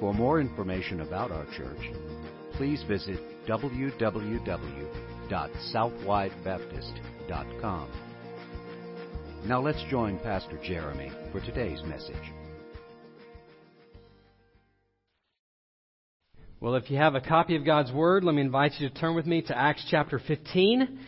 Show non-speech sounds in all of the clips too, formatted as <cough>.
For more information about our church, please visit www.southwidebaptist.com. Now let's join Pastor Jeremy for today's message. Well, if you have a copy of God's Word, let me invite you to turn with me to Acts chapter 15.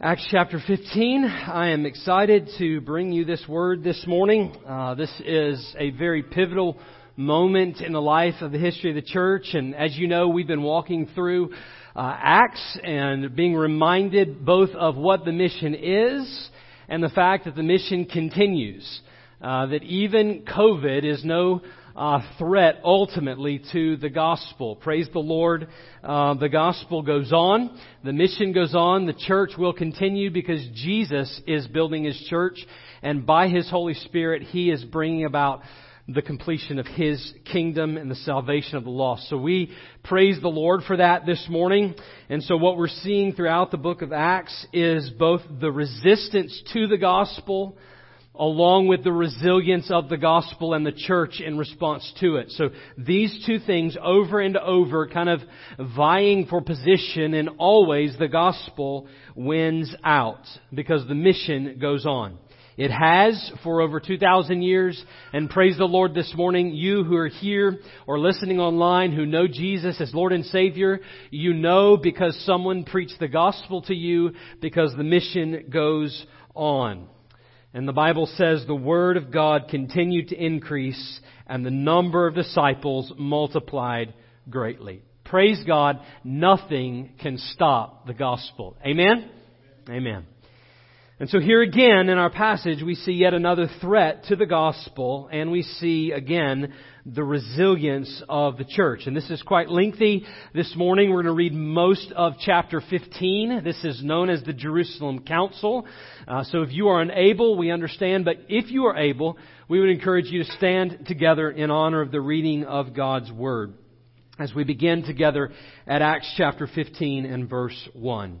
Acts chapter 15. I am excited to bring you this word this morning. Uh, this is a very pivotal moment in the life of the history of the church. And as you know, we've been walking through uh, Acts and being reminded both of what the mission is and the fact that the mission continues. Uh, that even COVID is no uh, threat ultimately to the gospel. Praise the Lord. Uh, the gospel goes on. The mission goes on. The church will continue because Jesus is building his church and by his Holy Spirit he is bringing about the completion of His kingdom and the salvation of the lost. So we praise the Lord for that this morning. And so what we're seeing throughout the book of Acts is both the resistance to the gospel along with the resilience of the gospel and the church in response to it. So these two things over and over kind of vying for position and always the gospel wins out because the mission goes on. It has for over 2,000 years. And praise the Lord this morning, you who are here or listening online who know Jesus as Lord and Savior, you know because someone preached the gospel to you because the mission goes on. And the Bible says the Word of God continued to increase and the number of disciples multiplied greatly. Praise God, nothing can stop the gospel. Amen? Amen. And so here again in our passage, we see yet another threat to the gospel, and we see again the resilience of the church. And this is quite lengthy. This morning we're going to read most of chapter 15. This is known as the Jerusalem Council. Uh, so if you are unable, we understand, but if you are able, we would encourage you to stand together in honor of the reading of God's Word as we begin together at Acts chapter 15 and verse 1.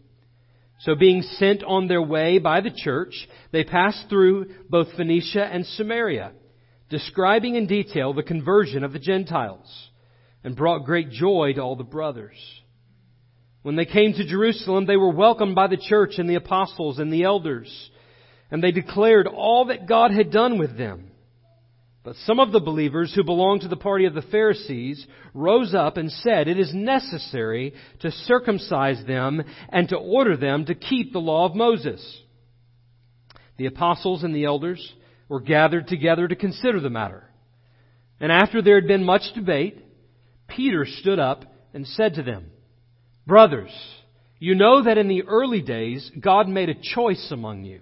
So being sent on their way by the church, they passed through both Phoenicia and Samaria, describing in detail the conversion of the Gentiles, and brought great joy to all the brothers. When they came to Jerusalem, they were welcomed by the church and the apostles and the elders, and they declared all that God had done with them. But some of the believers who belonged to the party of the Pharisees rose up and said, It is necessary to circumcise them and to order them to keep the law of Moses. The apostles and the elders were gathered together to consider the matter. And after there had been much debate, Peter stood up and said to them, Brothers, you know that in the early days God made a choice among you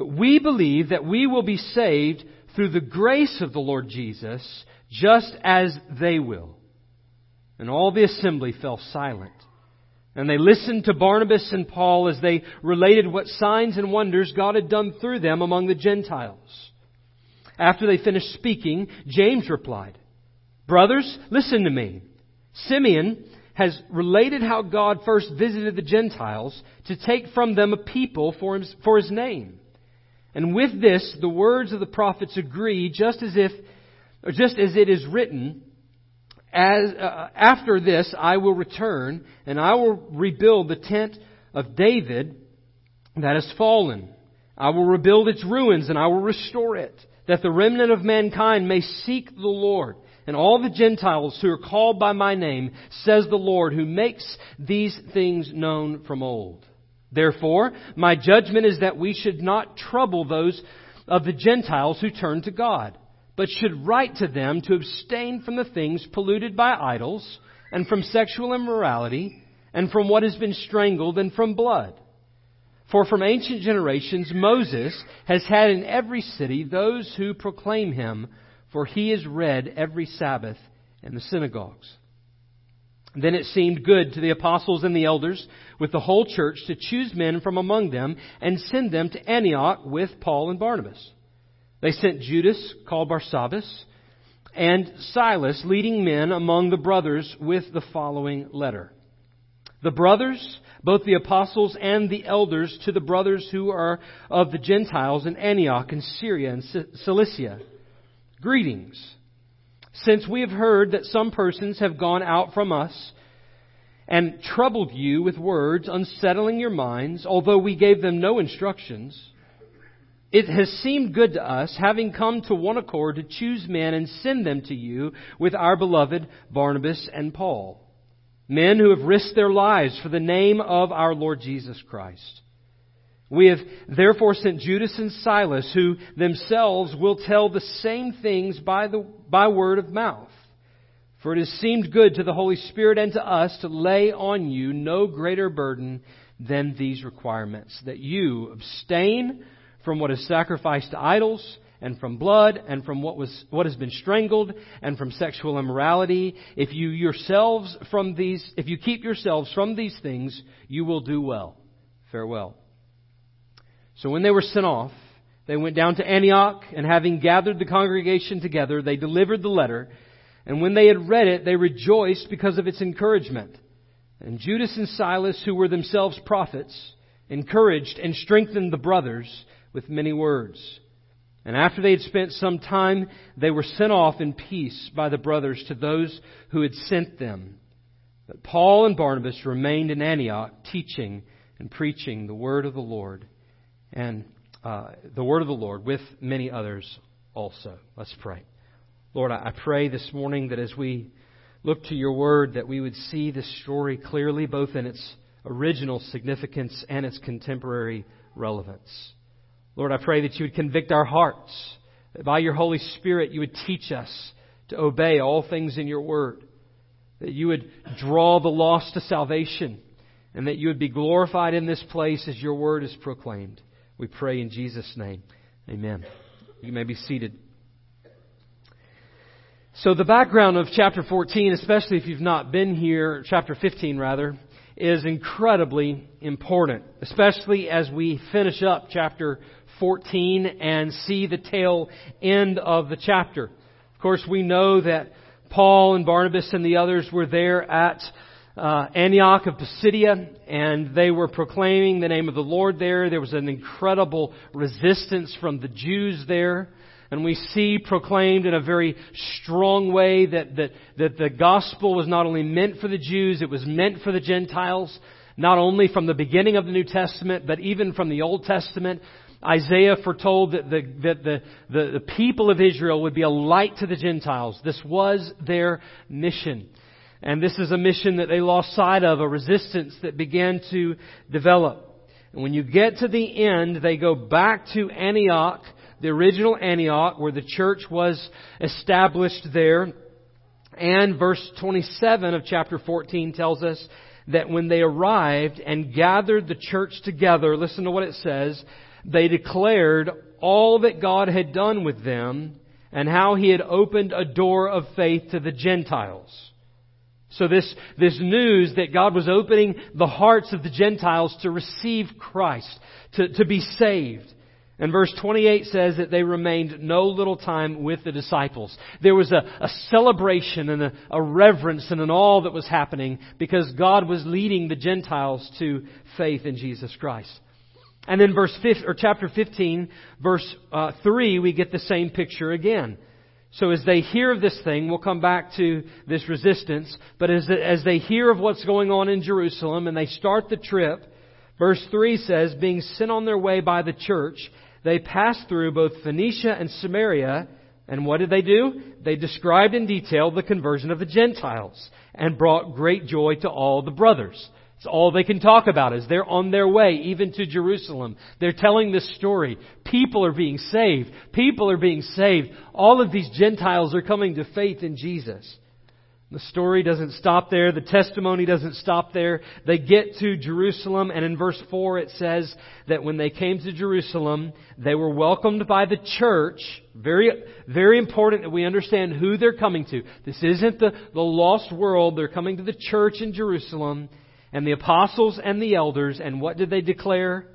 But we believe that we will be saved through the grace of the Lord Jesus, just as they will. And all the assembly fell silent. And they listened to Barnabas and Paul as they related what signs and wonders God had done through them among the Gentiles. After they finished speaking, James replied, Brothers, listen to me. Simeon has related how God first visited the Gentiles to take from them a people for for his name. And with this, the words of the prophets agree, just as if, or just as it is written, as, uh, after this I will return, and I will rebuild the tent of David that has fallen. I will rebuild its ruins, and I will restore it, that the remnant of mankind may seek the Lord and all the Gentiles who are called by my name, says the Lord, who makes these things known from old. Therefore, my judgment is that we should not trouble those of the Gentiles who turn to God, but should write to them to abstain from the things polluted by idols, and from sexual immorality, and from what has been strangled, and from blood. For from ancient generations Moses has had in every city those who proclaim him for he is read every Sabbath in the synagogues. Then it seemed good to the apostles and the elders with the whole church to choose men from among them and send them to Antioch with Paul and Barnabas. They sent Judas, called Barsabbas, and Silas, leading men among the brothers, with the following letter. The brothers, both the apostles and the elders, to the brothers who are of the Gentiles in Antioch and Syria and Cilicia Greetings. Since we have heard that some persons have gone out from us and troubled you with words, unsettling your minds, although we gave them no instructions, it has seemed good to us, having come to one accord, to choose men and send them to you with our beloved Barnabas and Paul, men who have risked their lives for the name of our Lord Jesus Christ. We have therefore sent Judas and Silas, who themselves will tell the same things by, the, by word of mouth. For it has seemed good to the Holy Spirit and to us to lay on you no greater burden than these requirements that you abstain from what is sacrificed to idols, and from blood, and from what, was, what has been strangled, and from sexual immorality. If you yourselves from these, if you keep yourselves from these things, you will do well. Farewell. So when they were sent off, they went down to Antioch, and having gathered the congregation together, they delivered the letter. And when they had read it, they rejoiced because of its encouragement. And Judas and Silas, who were themselves prophets, encouraged and strengthened the brothers with many words. And after they had spent some time, they were sent off in peace by the brothers to those who had sent them. But Paul and Barnabas remained in Antioch, teaching and preaching the word of the Lord and uh, the word of the Lord with many others also. Let's pray. Lord, I pray this morning that as we look to your word, that we would see this story clearly, both in its original significance and its contemporary relevance. Lord, I pray that you would convict our hearts, that by your Holy Spirit you would teach us to obey all things in your word, that you would draw the lost to salvation, and that you would be glorified in this place as your word is proclaimed. We pray in Jesus' name. Amen. You may be seated. So, the background of chapter 14, especially if you've not been here, chapter 15 rather, is incredibly important, especially as we finish up chapter 14 and see the tail end of the chapter. Of course, we know that Paul and Barnabas and the others were there at uh, Antioch of Pisidia, and they were proclaiming the name of the Lord there. There was an incredible resistance from the Jews there. And we see proclaimed in a very strong way that, that, that the gospel was not only meant for the Jews, it was meant for the Gentiles, not only from the beginning of the New Testament, but even from the Old Testament. Isaiah foretold that the, that the, the, the people of Israel would be a light to the Gentiles. This was their mission. And this is a mission that they lost sight of, a resistance that began to develop. And when you get to the end, they go back to Antioch, the original Antioch, where the church was established there. And verse 27 of chapter 14 tells us that when they arrived and gathered the church together, listen to what it says, they declared all that God had done with them and how He had opened a door of faith to the Gentiles. So this, this news that God was opening the hearts of the Gentiles to receive Christ, to, to be saved. And verse 28 says that they remained no little time with the disciples. There was a, a celebration and a, a, reverence and an awe that was happening because God was leading the Gentiles to faith in Jesus Christ. And then verse 5, or chapter 15, verse uh, 3, we get the same picture again. So as they hear of this thing, we'll come back to this resistance, but as, as they hear of what's going on in Jerusalem and they start the trip, verse 3 says, being sent on their way by the church, they passed through both Phoenicia and Samaria, and what did they do? They described in detail the conversion of the Gentiles and brought great joy to all the brothers. It's all they can talk about is they're on their way even to Jerusalem. They're telling this story. People are being saved. People are being saved. All of these Gentiles are coming to faith in Jesus. The story doesn't stop there. The testimony doesn't stop there. They get to Jerusalem, and in verse 4 it says that when they came to Jerusalem, they were welcomed by the church. Very, very important that we understand who they're coming to. This isn't the, the lost world. They're coming to the church in Jerusalem, and the apostles and the elders, and what did they declare?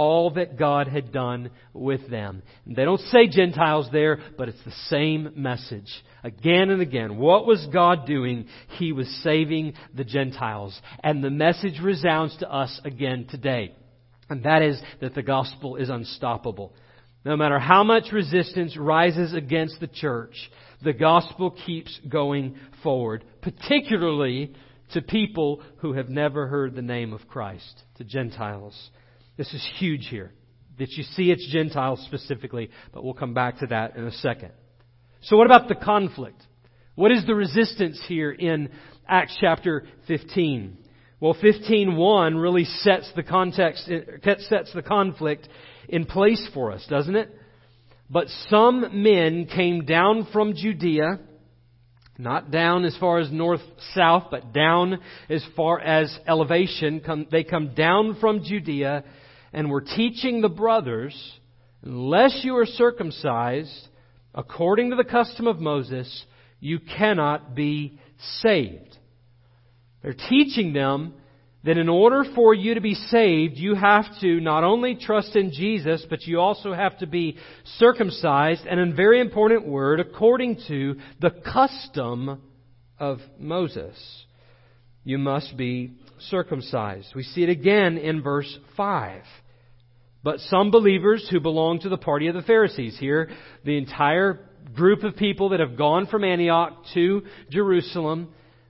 All that God had done with them. They don't say Gentiles there, but it's the same message. Again and again. What was God doing? He was saving the Gentiles. And the message resounds to us again today. And that is that the gospel is unstoppable. No matter how much resistance rises against the church, the gospel keeps going forward, particularly to people who have never heard the name of Christ, to Gentiles. This is huge here. That you see it's Gentiles specifically, but we'll come back to that in a second. So what about the conflict? What is the resistance here in Acts chapter 15? Well, 15:1 really sets the context eh, sets the conflict in place for us, doesn't it? But some men came down from Judea, not down as far as north south, but down as far as elevation. they come down from Judea and were teaching the brothers, unless you are circumcised according to the custom of Moses, you cannot be saved. They're teaching them that in order for you to be saved, you have to not only trust in Jesus, but you also have to be circumcised, and a very important word, according to the custom of Moses. You must be circumcised. We see it again in verse 5. But some believers who belong to the party of the Pharisees here, the entire group of people that have gone from Antioch to Jerusalem,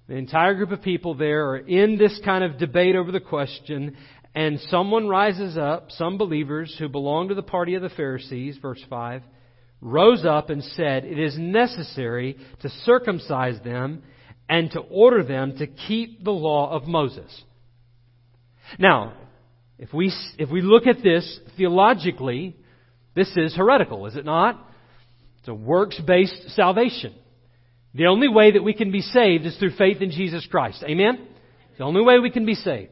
the entire group of people there are in this kind of debate over the question, and someone rises up, some believers who belong to the party of the Pharisees, verse 5, rose up and said, It is necessary to circumcise them and to order them to keep the law of Moses. Now, if we, if we look at this theologically, this is heretical, is it not? It's a works based salvation. The only way that we can be saved is through faith in Jesus Christ. Amen? the only way we can be saved.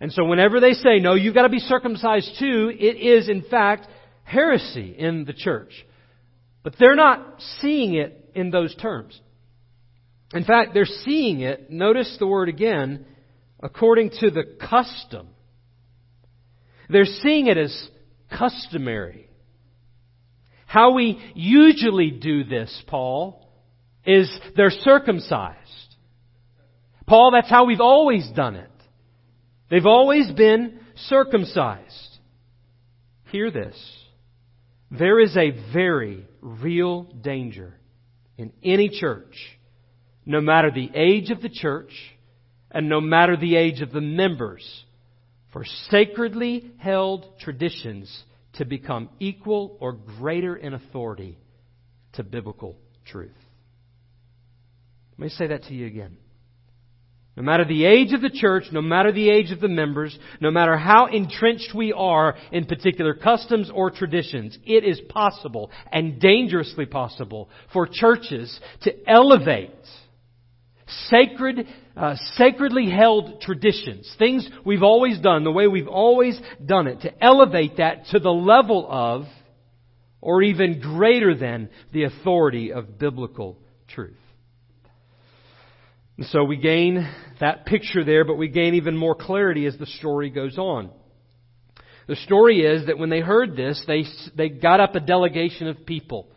And so whenever they say, no, you've got to be circumcised too, it is in fact heresy in the church. But they're not seeing it in those terms. In fact, they're seeing it, notice the word again, according to the custom they're seeing it as customary. How we usually do this, Paul, is they're circumcised. Paul, that's how we've always done it. They've always been circumcised. Hear this. There is a very real danger in any church, no matter the age of the church and no matter the age of the members, for sacredly held traditions to become equal or greater in authority to biblical truth. Let me say that to you again. No matter the age of the church, no matter the age of the members, no matter how entrenched we are in particular customs or traditions, it is possible and dangerously possible for churches to elevate sacred, uh, sacredly held traditions, things we've always done, the way we've always done it, to elevate that to the level of, or even greater than, the authority of biblical truth. And so we gain that picture there, but we gain even more clarity as the story goes on. The story is that when they heard this, they, they got up a delegation of people.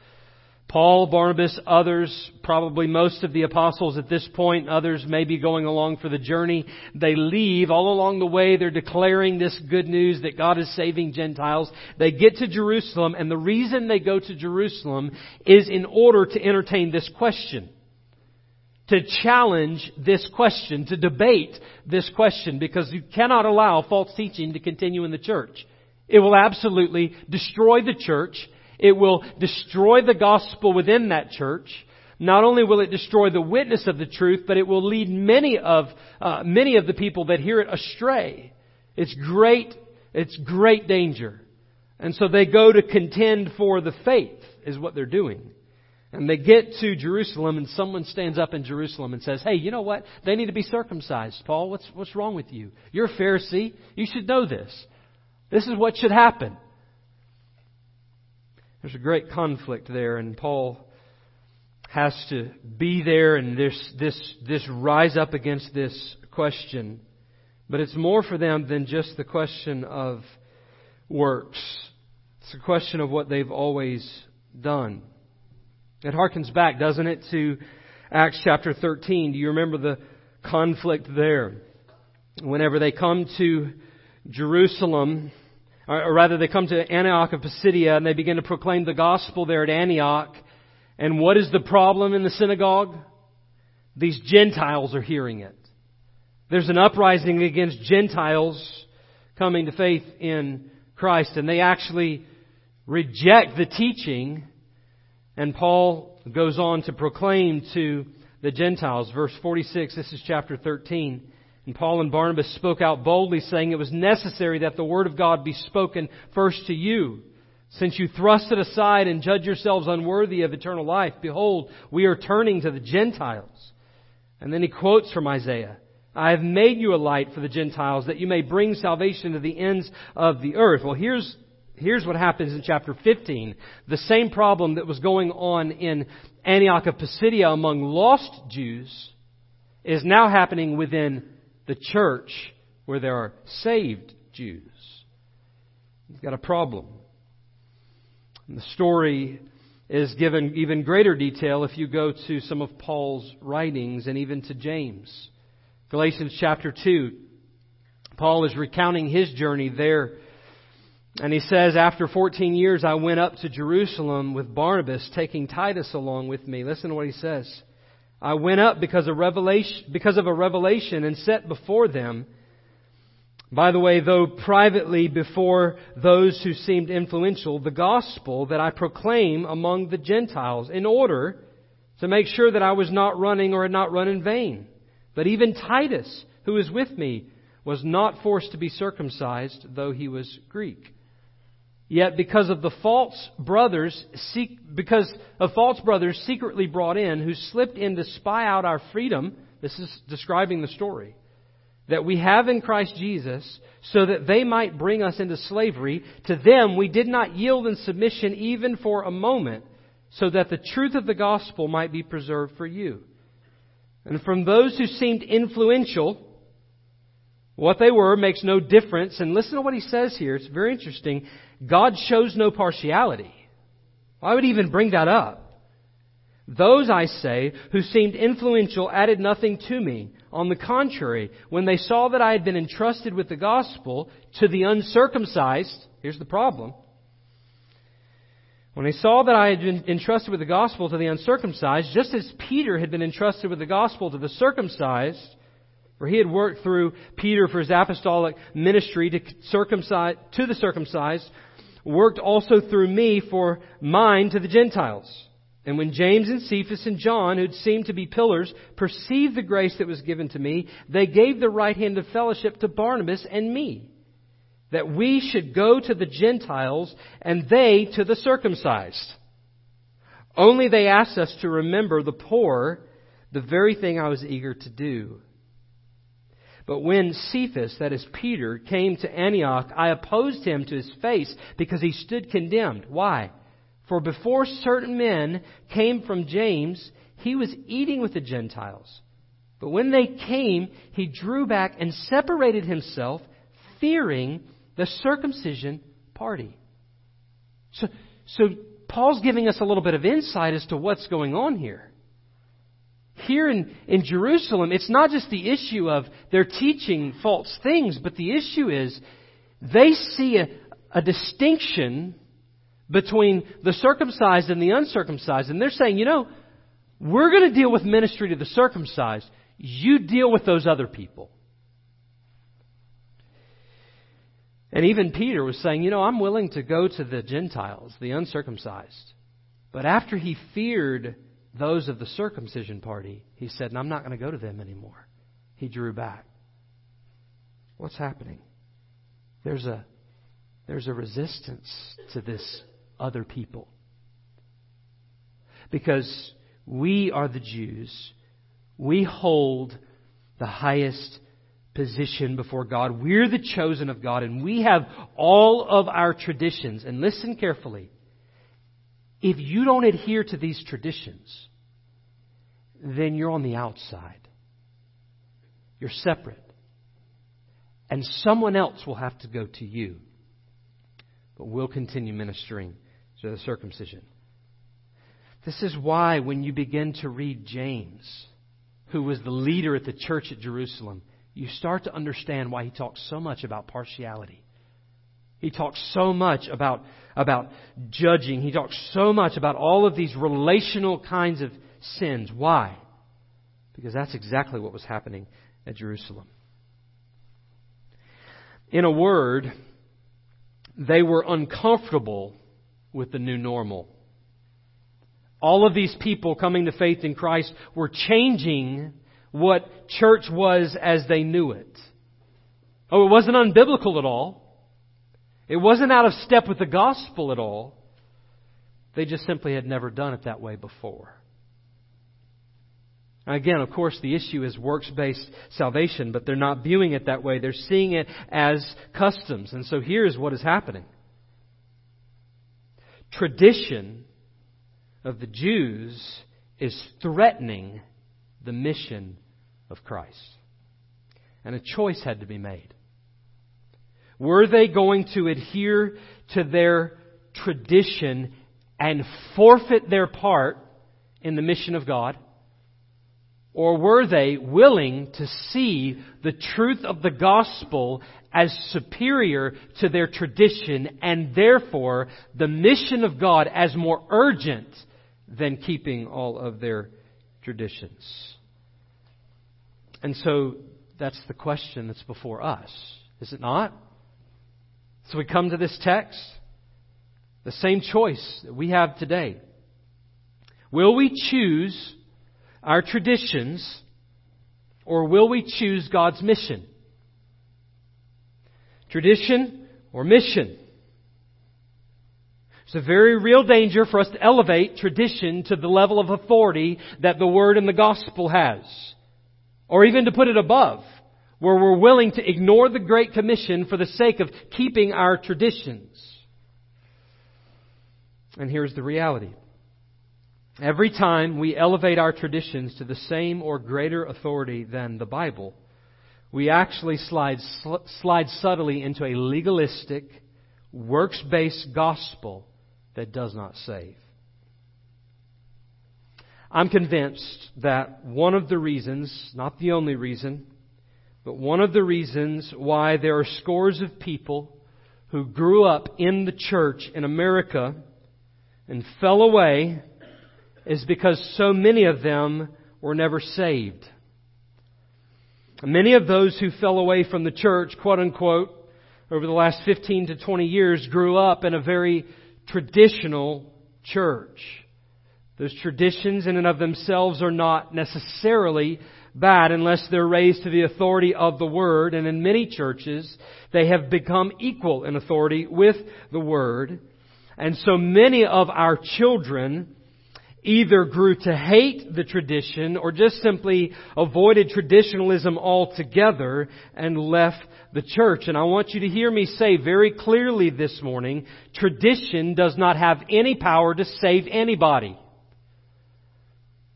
Paul, Barnabas, others, probably most of the apostles at this point, others may be going along for the journey. They leave. All along the way, they're declaring this good news that God is saving Gentiles. They get to Jerusalem, and the reason they go to Jerusalem is in order to entertain this question. To challenge this question, to debate this question, because you cannot allow false teaching to continue in the church. It will absolutely destroy the church it will destroy the gospel within that church. Not only will it destroy the witness of the truth, but it will lead many of, uh, many of the people that hear it astray. It's great, it's great danger. And so they go to contend for the faith, is what they're doing. And they get to Jerusalem, and someone stands up in Jerusalem and says, Hey, you know what? They need to be circumcised. Paul, what's, what's wrong with you? You're a Pharisee. You should know this. This is what should happen. There's a great conflict there, and Paul has to be there and this, this, this rise up against this question. But it's more for them than just the question of works. It's a question of what they've always done. It harkens back, doesn't it, to Acts chapter 13. Do you remember the conflict there? Whenever they come to Jerusalem, or rather, they come to Antioch of Pisidia and they begin to proclaim the gospel there at Antioch. And what is the problem in the synagogue? These Gentiles are hearing it. There's an uprising against Gentiles coming to faith in Christ, and they actually reject the teaching. And Paul goes on to proclaim to the Gentiles, verse 46, this is chapter 13. And Paul and Barnabas spoke out boldly, saying it was necessary that the word of God be spoken first to you. Since you thrust it aside and judge yourselves unworthy of eternal life, behold, we are turning to the Gentiles. And then he quotes from Isaiah. I have made you a light for the Gentiles that you may bring salvation to the ends of the earth. Well, here's, here's what happens in chapter 15. The same problem that was going on in Antioch of Pisidia among lost Jews is now happening within the church where there are saved Jews. You've got a problem. And the story is given even greater detail if you go to some of Paul's writings and even to James. Galatians chapter 2, Paul is recounting his journey there. And he says, After 14 years, I went up to Jerusalem with Barnabas, taking Titus along with me. Listen to what he says. I went up because of revelation, because of a revelation and set before them. By the way, though privately before those who seemed influential, the gospel that I proclaim among the Gentiles in order to make sure that I was not running or had not run in vain. But even Titus, who was with me, was not forced to be circumcised, though he was Greek. Yet because of the false brothers, because of false brothers secretly brought in who slipped in to spy out our freedom, this is describing the story, that we have in Christ Jesus, so that they might bring us into slavery, to them we did not yield in submission even for a moment, so that the truth of the gospel might be preserved for you. And from those who seemed influential, what they were makes no difference. And listen to what he says here. It's very interesting. God shows no partiality. Why would even bring that up? Those, I say, who seemed influential added nothing to me. On the contrary, when they saw that I had been entrusted with the gospel to the uncircumcised, here's the problem. When they saw that I had been entrusted with the gospel to the uncircumcised, just as Peter had been entrusted with the gospel to the circumcised, for he had worked through Peter for his apostolic ministry to circumcise, to the circumcised, worked also through me for mine to the Gentiles. And when James and Cephas and John, who'd seemed to be pillars, perceived the grace that was given to me, they gave the right hand of fellowship to Barnabas and me, that we should go to the Gentiles and they to the circumcised. Only they asked us to remember the poor, the very thing I was eager to do. But when Cephas, that is Peter, came to Antioch, I opposed him to his face because he stood condemned. Why? For before certain men came from James, he was eating with the Gentiles. But when they came, he drew back and separated himself, fearing the circumcision party. So, so Paul's giving us a little bit of insight as to what's going on here. Here in, in Jerusalem, it's not just the issue of they're teaching false things, but the issue is they see a, a distinction between the circumcised and the uncircumcised. And they're saying, you know, we're going to deal with ministry to the circumcised. You deal with those other people. And even Peter was saying, you know, I'm willing to go to the Gentiles, the uncircumcised. But after he feared those of the circumcision party, he said, and I'm not going to go to them anymore. He drew back. What's happening? There's a, there's a resistance to this other people. Because we are the Jews. We hold the highest position before God. We're the chosen of God, and we have all of our traditions. And listen carefully. If you don't adhere to these traditions, then you're on the outside. You're separate. And someone else will have to go to you. But we'll continue ministering to the circumcision. This is why when you begin to read James, who was the leader at the church at Jerusalem, you start to understand why he talks so much about partiality. He talks so much about, about judging. He talks so much about all of these relational kinds of sins. Why? Because that's exactly what was happening at Jerusalem. In a word, they were uncomfortable with the new normal. All of these people coming to faith in Christ were changing what church was as they knew it. Oh, it wasn't unbiblical at all. It wasn't out of step with the gospel at all. They just simply had never done it that way before. Again, of course, the issue is works based salvation, but they're not viewing it that way. They're seeing it as customs. And so here's what is happening tradition of the Jews is threatening the mission of Christ. And a choice had to be made. Were they going to adhere to their tradition and forfeit their part in the mission of God? Or were they willing to see the truth of the gospel as superior to their tradition and therefore the mission of God as more urgent than keeping all of their traditions? And so that's the question that's before us, is it not? So we come to this text, the same choice that we have today. Will we choose our traditions, or will we choose God's mission? Tradition or mission? It's a very real danger for us to elevate tradition to the level of authority that the Word and the Gospel has. Or even to put it above, where we're willing to ignore the Great Commission for the sake of keeping our traditions. And here's the reality. Every time we elevate our traditions to the same or greater authority than the Bible, we actually slide, slide subtly into a legalistic, works based gospel that does not save. I'm convinced that one of the reasons, not the only reason, but one of the reasons why there are scores of people who grew up in the church in America and fell away is because so many of them were never saved. Many of those who fell away from the church, quote unquote, over the last 15 to 20 years grew up in a very traditional church. Those traditions in and of themselves are not necessarily bad unless they're raised to the authority of the Word. And in many churches, they have become equal in authority with the Word. And so many of our children either grew to hate the tradition or just simply avoided traditionalism altogether and left the church. And I want you to hear me say very clearly this morning, tradition does not have any power to save anybody.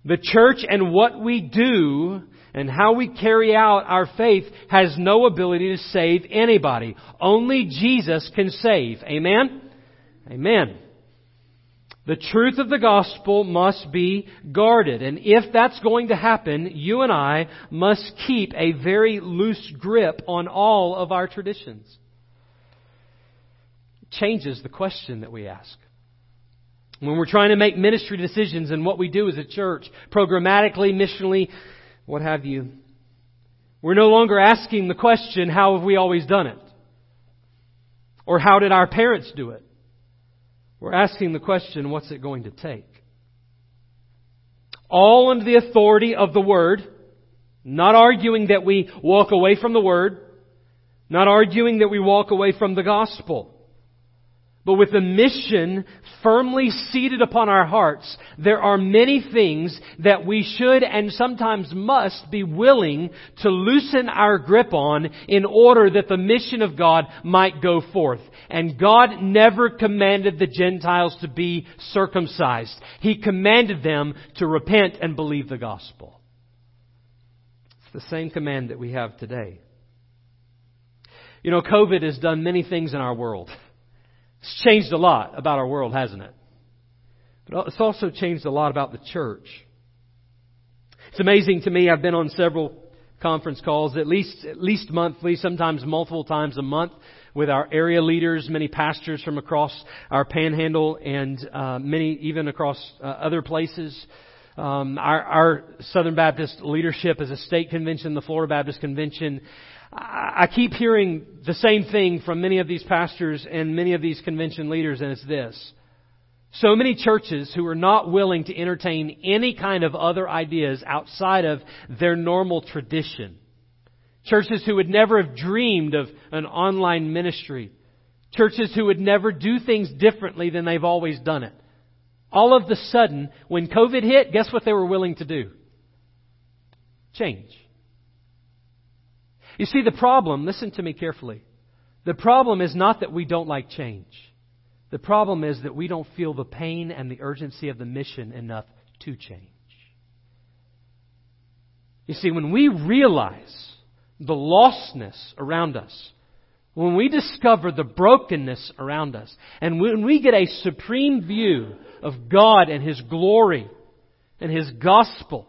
The church and what we do and how we carry out our faith has no ability to save anybody. Only Jesus can save. Amen? Amen. The truth of the gospel must be guarded. And if that's going to happen, you and I must keep a very loose grip on all of our traditions. It changes the question that we ask. When we're trying to make ministry decisions and what we do as a church, programmatically, missionally, what have you, we're no longer asking the question, how have we always done it? Or how did our parents do it? We're asking the question, what's it going to take? All under the authority of the Word, not arguing that we walk away from the Word, not arguing that we walk away from the gospel. But with the mission firmly seated upon our hearts, there are many things that we should and sometimes must be willing to loosen our grip on in order that the mission of God might go forth. And God never commanded the Gentiles to be circumcised. He commanded them to repent and believe the gospel. It's the same command that we have today. You know, COVID has done many things in our world. <laughs> It's changed a lot about our world, hasn't it? But it's also changed a lot about the church. It's amazing to me. I've been on several conference calls, at least at least monthly, sometimes multiple times a month, with our area leaders, many pastors from across our Panhandle, and uh, many even across uh, other places. Um, our, our Southern Baptist leadership as a state convention, the Florida Baptist Convention, I keep hearing the same thing from many of these pastors and many of these convention leaders, and it's this. So many churches who are not willing to entertain any kind of other ideas outside of their normal tradition. Churches who would never have dreamed of an online ministry. Churches who would never do things differently than they've always done it. All of the sudden, when COVID hit, guess what they were willing to do? Change. You see, the problem, listen to me carefully. The problem is not that we don't like change. The problem is that we don't feel the pain and the urgency of the mission enough to change. You see, when we realize the lostness around us, when we discover the brokenness around us, and when we get a supreme view of God and His glory and His gospel,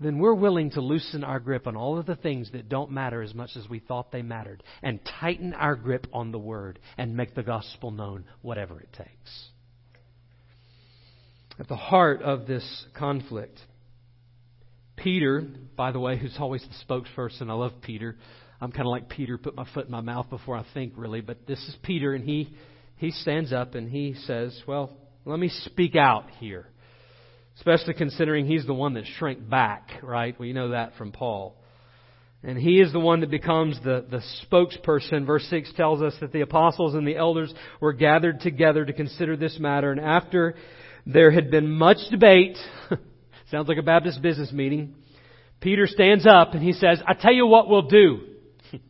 then we're willing to loosen our grip on all of the things that don't matter as much as we thought they mattered and tighten our grip on the Word and make the gospel known, whatever it takes. At the heart of this conflict, Peter, by the way, who's always the spokesperson, I love Peter. I'm kind of like Peter, put my foot in my mouth before I think, really. But this is Peter, and he, he stands up and he says, Well, let me speak out here especially considering he's the one that shrank back, right? We know that from Paul. And he is the one that becomes the, the spokesperson. Verse 6 tells us that the apostles and the elders were gathered together to consider this matter. And after there had been much debate, <laughs> sounds like a Baptist business meeting, Peter stands up and he says, I tell you what we'll do. <laughs>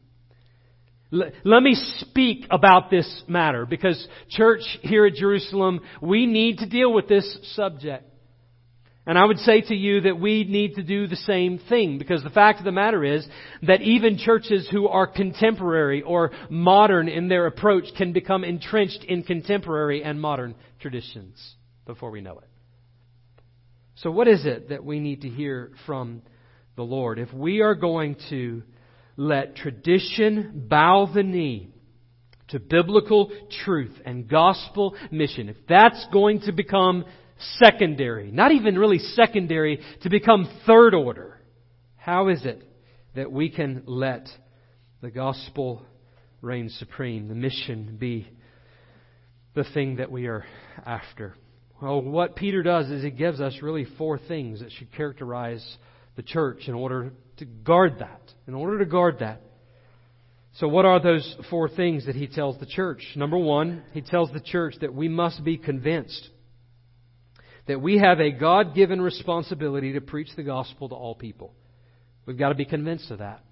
Let me speak about this matter because church here at Jerusalem, we need to deal with this subject. And I would say to you that we need to do the same thing because the fact of the matter is that even churches who are contemporary or modern in their approach can become entrenched in contemporary and modern traditions before we know it. So what is it that we need to hear from the Lord? If we are going to let tradition bow the knee to biblical truth and gospel mission, if that's going to become secondary, not even really secondary, to become third order. How is it that we can let the gospel reign supreme, the mission be the thing that we are after? Well, what Peter does is he gives us really four things that should characterize the church in order to guard that. In order to guard that. So, what are those four things that he tells the church? Number one, he tells the church that we must be convinced that we have a God given responsibility to preach the gospel to all people. We've got to be convinced of that.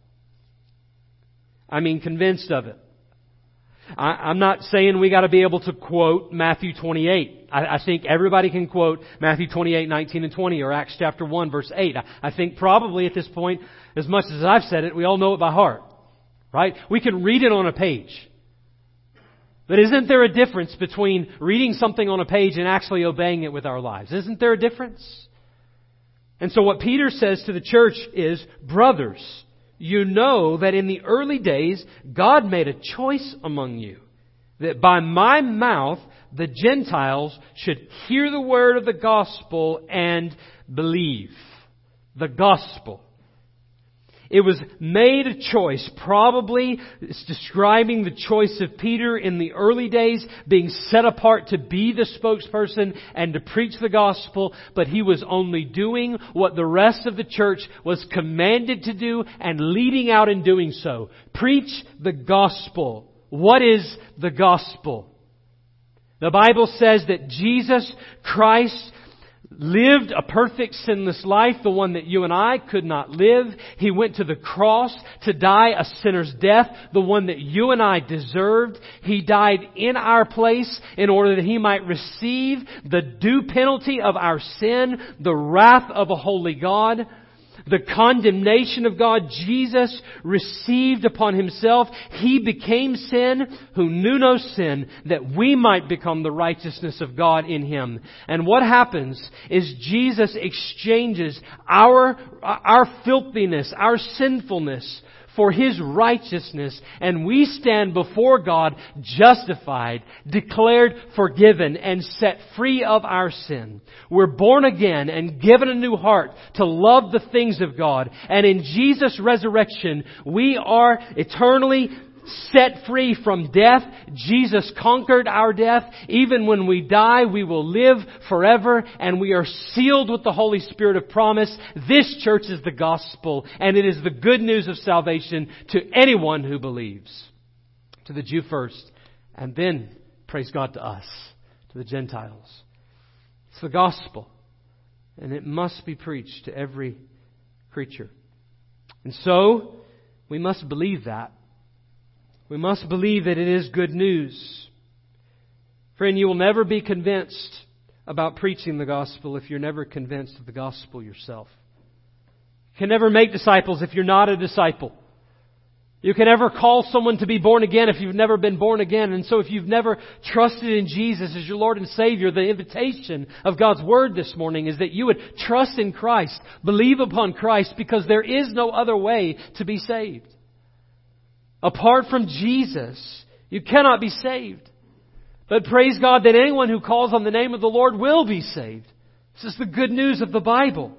I mean, convinced of it. I, am not saying we got to be able to quote Matthew 28. I, I, think everybody can quote Matthew 28, 19 and 20 or Acts chapter 1 verse 8. I, I think probably at this point, as much as I've said it, we all know it by heart. Right? We can read it on a page. But isn't there a difference between reading something on a page and actually obeying it with our lives? Isn't there a difference? And so what Peter says to the church is, brothers, you know that in the early days God made a choice among you that by my mouth the Gentiles should hear the word of the gospel and believe. The gospel. It was made a choice. Probably it's describing the choice of Peter in the early days, being set apart to be the spokesperson and to preach the gospel, but he was only doing what the rest of the church was commanded to do and leading out in doing so. Preach the gospel. What is the gospel? The Bible says that Jesus Christ lived a perfect sinless life, the one that you and I could not live. He went to the cross to die a sinner's death, the one that you and I deserved. He died in our place in order that he might receive the due penalty of our sin, the wrath of a holy God the condemnation of God Jesus received upon himself. He became sin who knew no sin that we might become the righteousness of God in him. And what happens is Jesus exchanges our, our filthiness, our sinfulness for His righteousness, and we stand before God justified, declared forgiven, and set free of our sin. We're born again and given a new heart to love the things of God, and in Jesus' resurrection, we are eternally set free from death. Jesus conquered our death. Even when we die, we will live forever and we are sealed with the Holy Spirit of promise. This church is the gospel and it is the good news of salvation to anyone who believes. To the Jew first and then, praise God, to us, to the Gentiles. It's the gospel and it must be preached to every creature. And so, we must believe that. We must believe that it is good news. Friend, you will never be convinced about preaching the gospel if you're never convinced of the gospel yourself. You can never make disciples if you're not a disciple. You can never call someone to be born again if you've never been born again. And so if you've never trusted in Jesus as your Lord and Savior, the invitation of God's Word this morning is that you would trust in Christ, believe upon Christ, because there is no other way to be saved. Apart from Jesus, you cannot be saved. But praise God that anyone who calls on the name of the Lord will be saved. This is the good news of the Bible.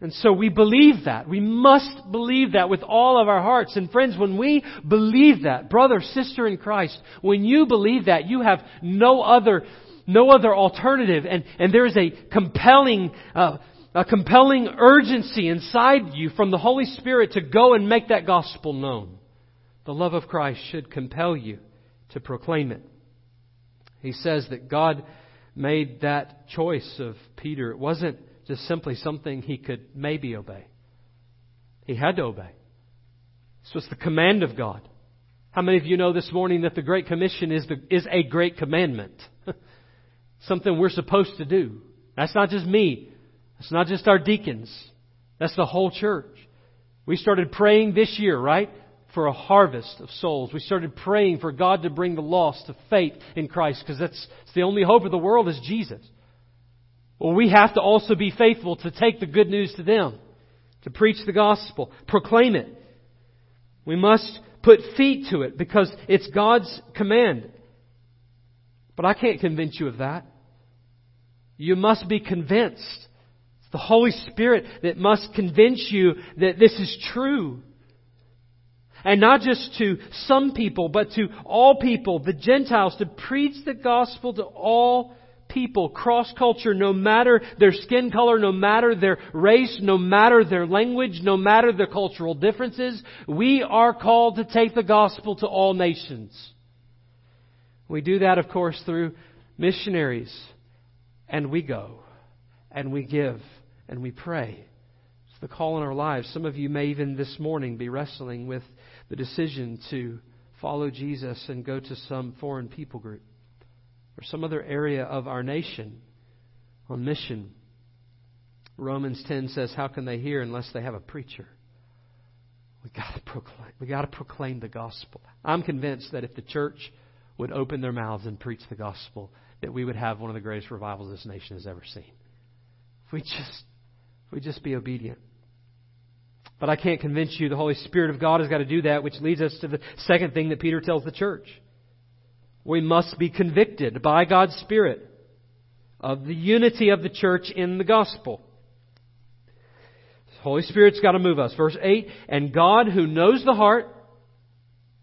And so we believe that. We must believe that with all of our hearts. And friends, when we believe that, brother, sister in Christ, when you believe that, you have no other, no other alternative. And, and there is a compelling, uh, a compelling urgency inside you from the Holy Spirit to go and make that gospel known the love of Christ should compel you to proclaim it. He says that God made that choice of Peter. It wasn't just simply something he could maybe obey. He had to obey. This was the command of God. How many of you know this morning that the Great Commission is, the, is a great commandment? <laughs> something we're supposed to do. That's not just me. That's not just our deacons. That's the whole church. We started praying this year, right? For a harvest of souls. We started praying for God to bring the lost to faith in Christ because that's, the only hope of the world is Jesus. Well, we have to also be faithful to take the good news to them, to preach the gospel, proclaim it. We must put feet to it because it's God's command. But I can't convince you of that. You must be convinced. It's the Holy Spirit that must convince you that this is true. And not just to some people, but to all people, the Gentiles, to preach the gospel to all people, cross culture, no matter their skin color, no matter their race, no matter their language, no matter their cultural differences. We are called to take the gospel to all nations. We do that, of course, through missionaries. And we go. And we give. And we pray. The call in our lives. Some of you may even this morning be wrestling with the decision to follow Jesus and go to some foreign people group or some other area of our nation on mission. Romans 10 says, How can they hear unless they have a preacher? We got to proclaim. We got to proclaim the gospel. I'm convinced that if the church would open their mouths and preach the gospel, that we would have one of the greatest revivals this nation has ever seen. If we just, if we just be obedient. But I can't convince you. The Holy Spirit of God has got to do that, which leads us to the second thing that Peter tells the church. We must be convicted by God's Spirit of the unity of the church in the gospel. The Holy Spirit's got to move us. Verse 8, and God who knows the heart,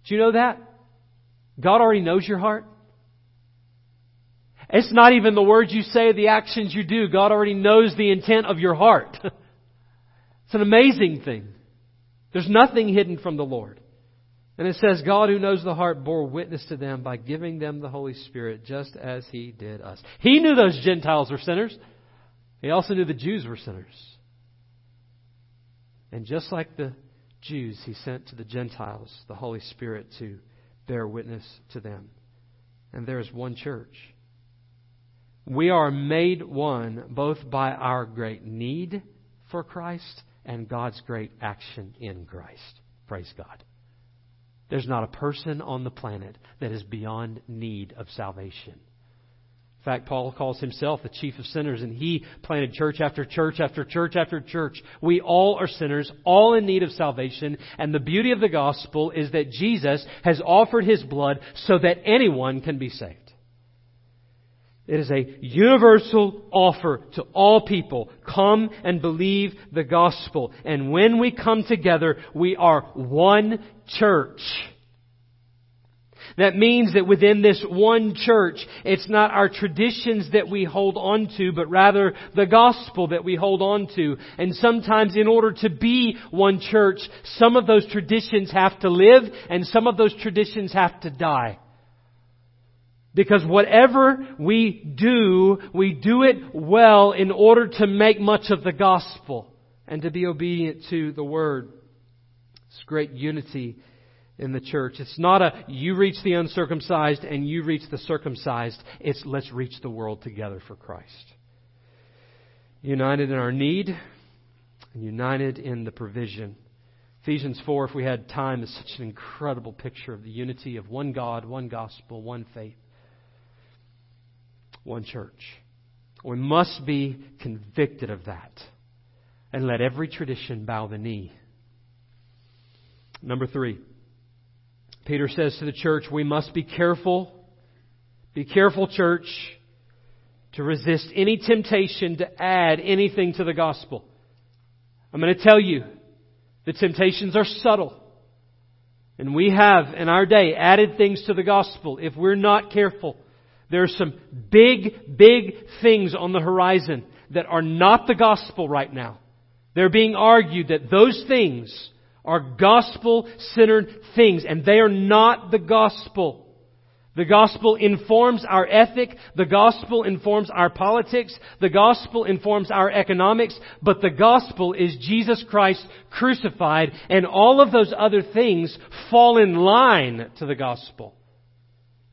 do you know that? God already knows your heart. It's not even the words you say, the actions you do. God already knows the intent of your heart. <laughs> it's an amazing thing. There's nothing hidden from the Lord. And it says, God who knows the heart bore witness to them by giving them the Holy Spirit just as He did us. He knew those Gentiles were sinners. He also knew the Jews were sinners. And just like the Jews, He sent to the Gentiles the Holy Spirit to bear witness to them. And there is one church. We are made one both by our great need for Christ and God's great action in Christ. Praise God. There's not a person on the planet that is beyond need of salvation. In fact, Paul calls himself the chief of sinners, and he planted church after church after church after church. We all are sinners, all in need of salvation, and the beauty of the gospel is that Jesus has offered his blood so that anyone can be saved. It is a universal offer to all people. Come and believe the gospel. And when we come together, we are one church. That means that within this one church, it's not our traditions that we hold on to, but rather the gospel that we hold on to. And sometimes in order to be one church, some of those traditions have to live and some of those traditions have to die. Because whatever we do, we do it well in order to make much of the gospel and to be obedient to the word. It's great unity in the church. It's not a you reach the uncircumcised and you reach the circumcised. It's let's reach the world together for Christ. United in our need and united in the provision. Ephesians 4, if we had time, is such an incredible picture of the unity of one God, one gospel, one faith one church. We must be convicted of that and let every tradition bow the knee. Number three, Peter says to the church, we must be careful, be careful, church, to resist any temptation to add anything to the gospel. I'm going to tell you, the temptations are subtle. And we have, in our day, added things to the gospel if we're not careful. There are some big, big things on the horizon that are not the gospel right now. They're being argued that those things are gospel centered things, and they are not the gospel. The gospel informs our ethic. The gospel informs our politics. The gospel informs our economics. But the gospel is Jesus Christ crucified, and all of those other things fall in line to the gospel.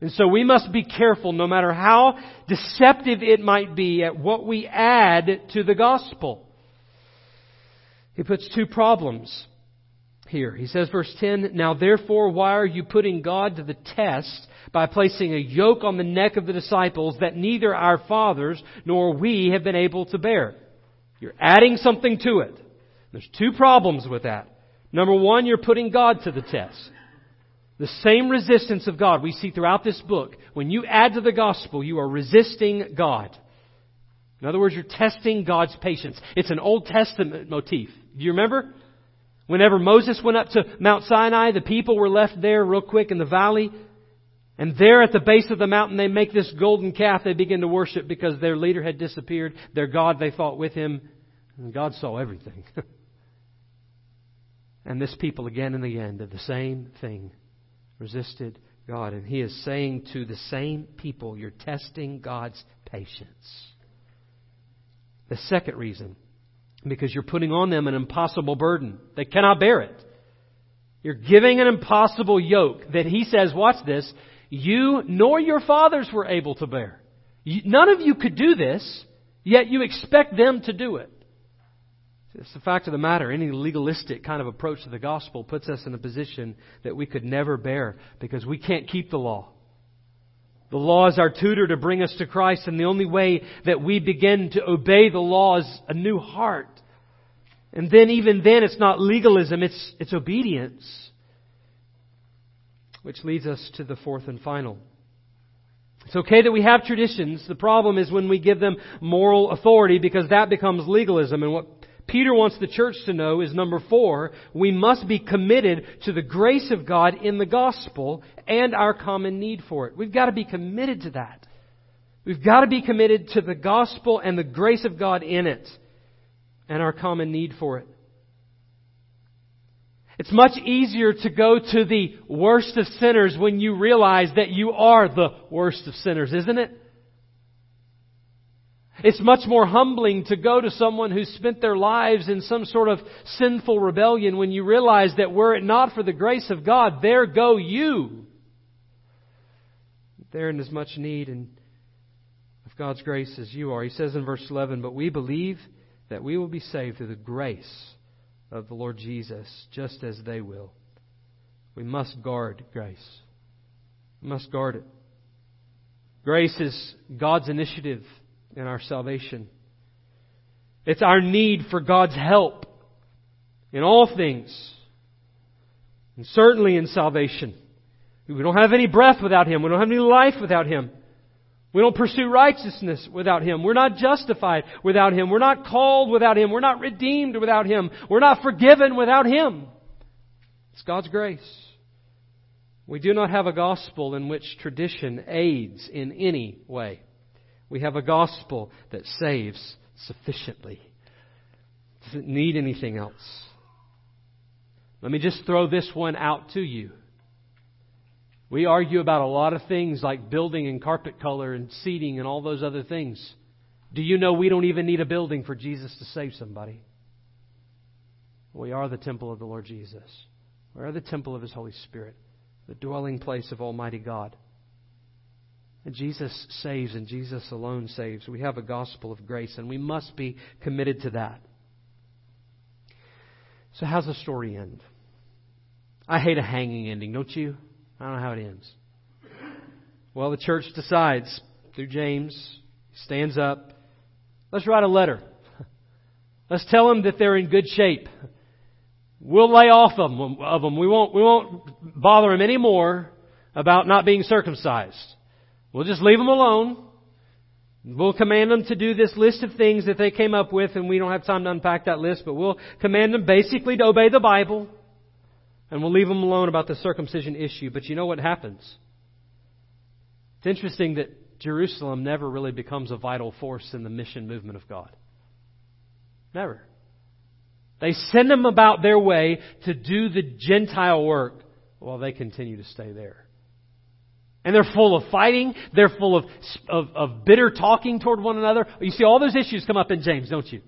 And so we must be careful, no matter how deceptive it might be, at what we add to the gospel. He puts two problems here. He says, verse 10, Now therefore, why are you putting God to the test by placing a yoke on the neck of the disciples that neither our fathers nor we have been able to bear? You're adding something to it. There's two problems with that. Number one, you're putting God to the test. The same resistance of God we see throughout this book. When you add to the gospel, you are resisting God. In other words, you're testing God's patience. It's an Old Testament motif. Do you remember? Whenever Moses went up to Mount Sinai, the people were left there real quick in the valley. And there at the base of the mountain, they make this golden calf they begin to worship because their leader had disappeared. Their God, they thought, with him. And God saw everything. <laughs> and this people again and again did the same thing resisted God. And he is saying to the same people, you're testing God's patience. The second reason, because you're putting on them an impossible burden. They cannot bear it. You're giving an impossible yoke that he says, watch this, you nor your fathers were able to bear. None of you could do this, yet you expect them to do it. It's the fact of the matter. Any legalistic kind of approach to the gospel puts us in a position that we could never bear because we can't keep the law. The law is our tutor to bring us to Christ, and the only way that we begin to obey the law is a new heart. And then, even then, it's not legalism, it's, it's obedience. Which leads us to the fourth and final. It's okay that we have traditions. The problem is when we give them moral authority because that becomes legalism. And what Peter wants the church to know is number four, we must be committed to the grace of God in the gospel and our common need for it. We've got to be committed to that. We've got to be committed to the gospel and the grace of God in it and our common need for it. It's much easier to go to the worst of sinners when you realize that you are the worst of sinners, isn't it? It's much more humbling to go to someone who spent their lives in some sort of sinful rebellion when you realize that were it not for the grace of God, there go you. They're in as much need of God's grace as you are. He says in verse 11, But we believe that we will be saved through the grace of the Lord Jesus, just as they will. We must guard grace. We must guard it. Grace is God's initiative in our salvation. It's our need for God's help in all things, and certainly in salvation. We don't have any breath without Him. We don't have any life without Him. We don't pursue righteousness without Him. We're not justified without Him. We're not called without Him. We're not redeemed without Him. We're not forgiven without Him. It's God's grace. We do not have a gospel in which tradition aids in any way. We have a gospel that saves sufficiently. Doesn't need anything else. Let me just throw this one out to you. We argue about a lot of things like building and carpet color and seating and all those other things. Do you know we don't even need a building for Jesus to save somebody? We are the temple of the Lord Jesus. We are the temple of His Holy Spirit, the dwelling place of Almighty God. And Jesus saves, and Jesus alone saves. We have a gospel of grace, and we must be committed to that. So, how's the story end? I hate a hanging ending, don't you? I don't know how it ends. Well, the church decides through James, stands up. Let's write a letter. Let's tell them that they're in good shape. We'll lay off of them. Of them. We won't. We won't bother them anymore about not being circumcised. We'll just leave them alone. We'll command them to do this list of things that they came up with, and we don't have time to unpack that list, but we'll command them basically to obey the Bible. And we'll leave them alone about the circumcision issue. But you know what happens? It's interesting that Jerusalem never really becomes a vital force in the mission movement of God. Never. They send them about their way to do the Gentile work while they continue to stay there. And they're full of fighting. They're full of, of, of, bitter talking toward one another. You see all those issues come up in James, don't you?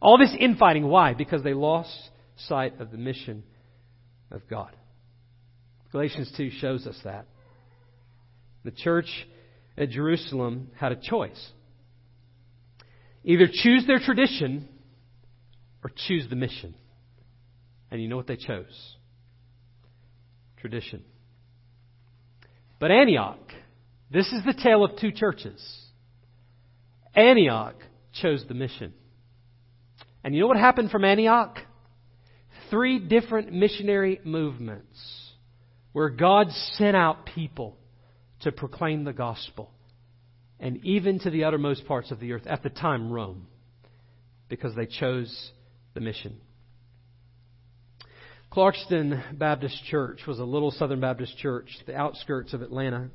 All this infighting. Why? Because they lost sight of the mission of God. Galatians 2 shows us that. The church at Jerusalem had a choice either choose their tradition or choose the mission. And you know what they chose? Tradition. But Antioch, this is the tale of two churches. Antioch chose the mission. And you know what happened from Antioch? three different missionary movements where God sent out people to proclaim the gospel, and even to the uttermost parts of the earth, at the time, Rome, because they chose the mission. Clarkston Baptist Church was a little Southern Baptist church, the outskirts of Atlanta.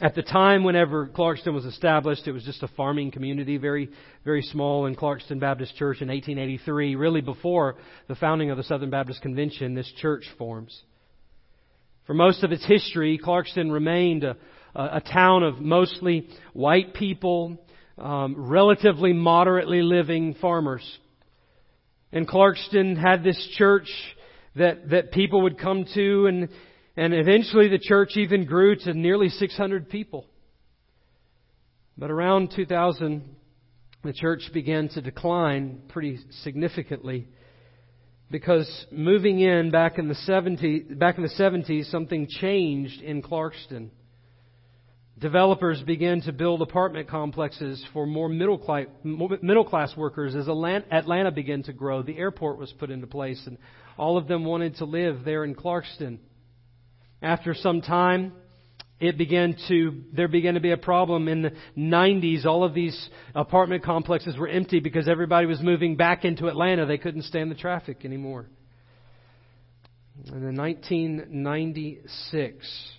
At the time, whenever Clarkston was established, it was just a farming community, very, very small in Clarkston Baptist Church in 1883. Really, before the founding of the Southern Baptist Convention, this church forms. For most of its history, Clarkston remained a, a town of mostly white people, um, relatively moderately living farmers. And Clarkston had this church that, that people would come to and, and eventually the church even grew to nearly 600 people. But around 2000, the church began to decline pretty significantly because moving in back in the 70s, back in the 70s, something changed in Clarkston. Developers began to build apartment complexes for more middle class, middle class workers as Atlanta began to grow. The airport was put into place, and all of them wanted to live there in Clarkston. After some time, it began to there began to be a problem. In the 90s all of these apartment complexes were empty because everybody was moving back into Atlanta. They couldn't stand the traffic anymore. And in 1996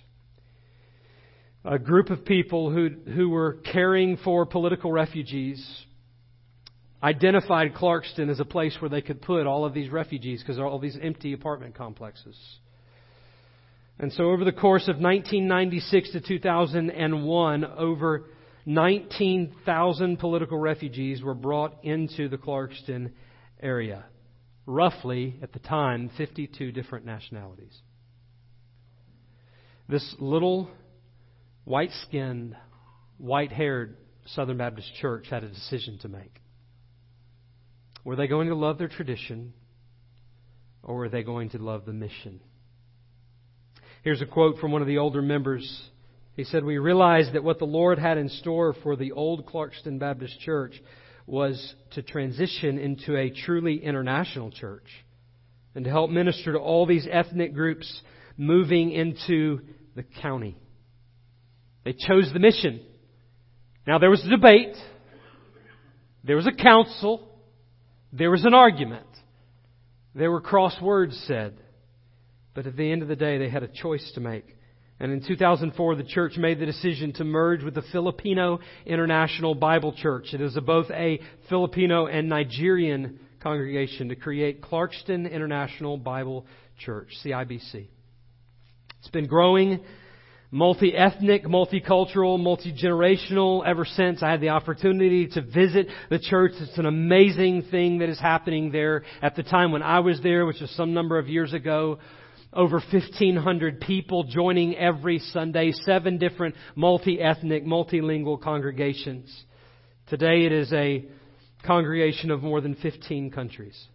a group of people who who were caring for political refugees identified Clarkston as a place where they could put all of these refugees because all these empty apartment complexes and so over the course of 1996 to 2001, over 19,000 political refugees were brought into the Clarkston area. Roughly, at the time, 52 different nationalities. This little white skinned, white haired Southern Baptist church had a decision to make. Were they going to love their tradition or were they going to love the mission? Here's a quote from one of the older members. He said, We realized that what the Lord had in store for the old Clarkston Baptist Church was to transition into a truly international church and to help minister to all these ethnic groups moving into the county. They chose the mission. Now there was a debate. There was a council. There was an argument. There were cross words said. But at the end of the day, they had a choice to make. And in 2004, the church made the decision to merge with the Filipino International Bible Church. It is both a Filipino and Nigerian congregation to create Clarkston International Bible Church, CIBC. It's been growing multi ethnic, multicultural, multi generational ever since I had the opportunity to visit the church. It's an amazing thing that is happening there at the time when I was there, which was some number of years ago over 1,500 people joining every Sunday, seven different multi-ethnic, multilingual congregations. Today it is a congregation of more than 15 countries.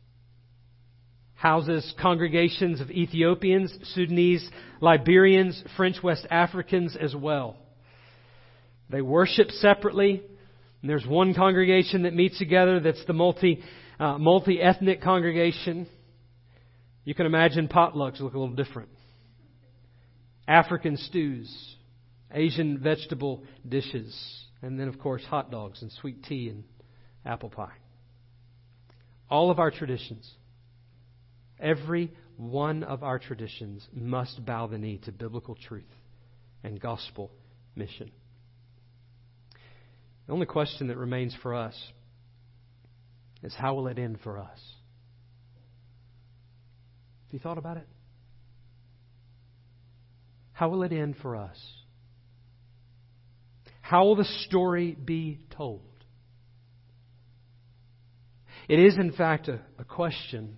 Houses congregations of Ethiopians, Sudanese, Liberians, French West Africans as well. They worship separately. And there's one congregation that meets together that's the multi, uh, multi-ethnic congregation. You can imagine potlucks look a little different. African stews, Asian vegetable dishes, and then, of course, hot dogs and sweet tea and apple pie. All of our traditions, every one of our traditions must bow the knee to biblical truth and gospel mission. The only question that remains for us is how will it end for us? Have you thought about it? How will it end for us? How will the story be told? It is, in fact, a, a question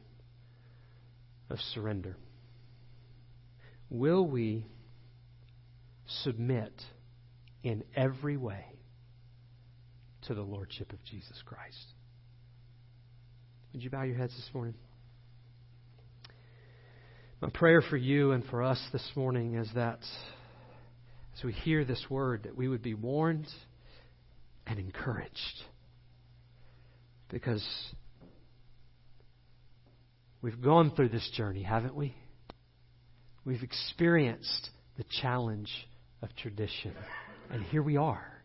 of surrender. Will we submit in every way to the Lordship of Jesus Christ? Would you bow your heads this morning? My prayer for you and for us this morning is that as we hear this word, that we would be warned and encouraged. Because we've gone through this journey, haven't we? We've experienced the challenge of tradition. And here we are.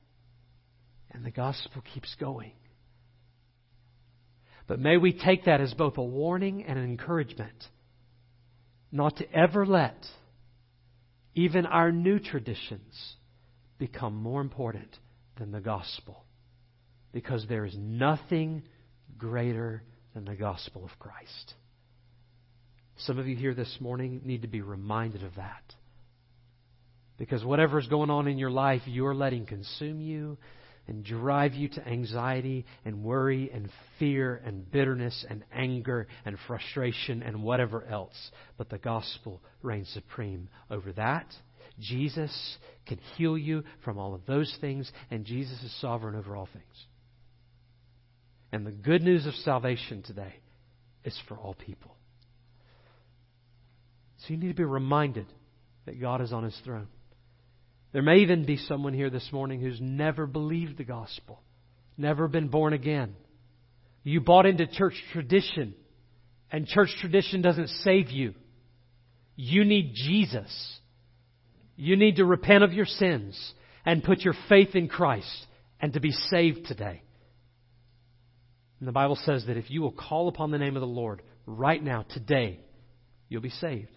And the gospel keeps going. But may we take that as both a warning and an encouragement not to ever let even our new traditions become more important than the gospel. Because there is nothing greater than the gospel of Christ. Some of you here this morning need to be reminded of that. Because whatever is going on in your life, you're letting consume you, and drive you to anxiety and worry and fear and bitterness and anger and frustration and whatever else. But the gospel reigns supreme over that. Jesus can heal you from all of those things, and Jesus is sovereign over all things. And the good news of salvation today is for all people. So you need to be reminded that God is on his throne. There may even be someone here this morning who's never believed the gospel, never been born again. You bought into church tradition, and church tradition doesn't save you. You need Jesus. You need to repent of your sins and put your faith in Christ and to be saved today. And the Bible says that if you will call upon the name of the Lord right now, today, you'll be saved.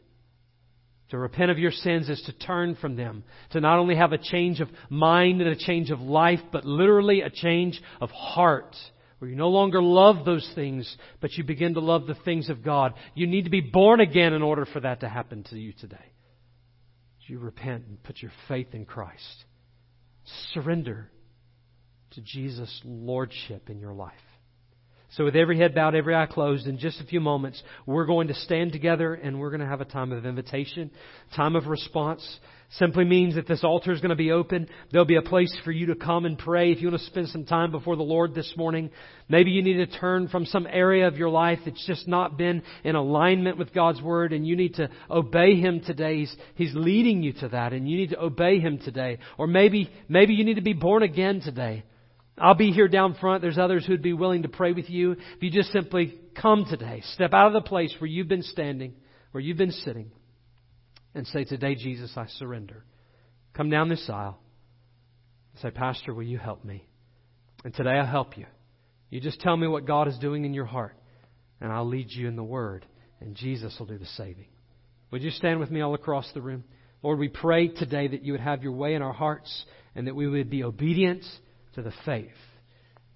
To repent of your sins is to turn from them. To not only have a change of mind and a change of life, but literally a change of heart. Where you no longer love those things, but you begin to love the things of God. You need to be born again in order for that to happen to you today. You repent and put your faith in Christ. Surrender to Jesus' Lordship in your life. So, with every head bowed, every eye closed, in just a few moments, we're going to stand together and we're going to have a time of invitation, time of response. Simply means that this altar is going to be open. There'll be a place for you to come and pray if you want to spend some time before the Lord this morning. Maybe you need to turn from some area of your life that's just not been in alignment with God's Word and you need to obey Him today. He's, he's leading you to that and you need to obey Him today. Or maybe, maybe you need to be born again today. I'll be here down front. There's others who'd be willing to pray with you. If you just simply come today, step out of the place where you've been standing, where you've been sitting, and say, Today, Jesus, I surrender. Come down this aisle. Say, Pastor, will you help me? And today I'll help you. You just tell me what God is doing in your heart, and I'll lead you in the Word, and Jesus will do the saving. Would you stand with me all across the room? Lord, we pray today that you would have your way in our hearts and that we would be obedient to the faith.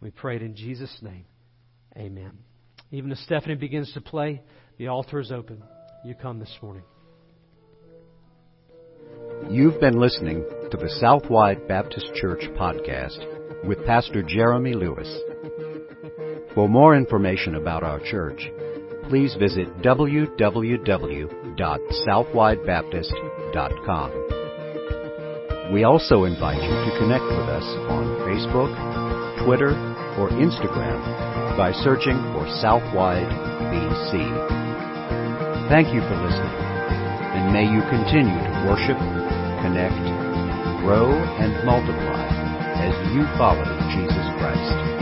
We pray it in Jesus' name. Amen. Even as Stephanie begins to play, the altar is open. You come this morning. You've been listening to the Southwide Baptist Church podcast with Pastor Jeremy Lewis. For more information about our church, please visit www.southwidebaptist.com. We also invite you to connect with us on Facebook, Twitter, or Instagram by searching for Southwide BC. Thank you for listening, and may you continue to worship, connect, grow, and multiply as you follow Jesus Christ.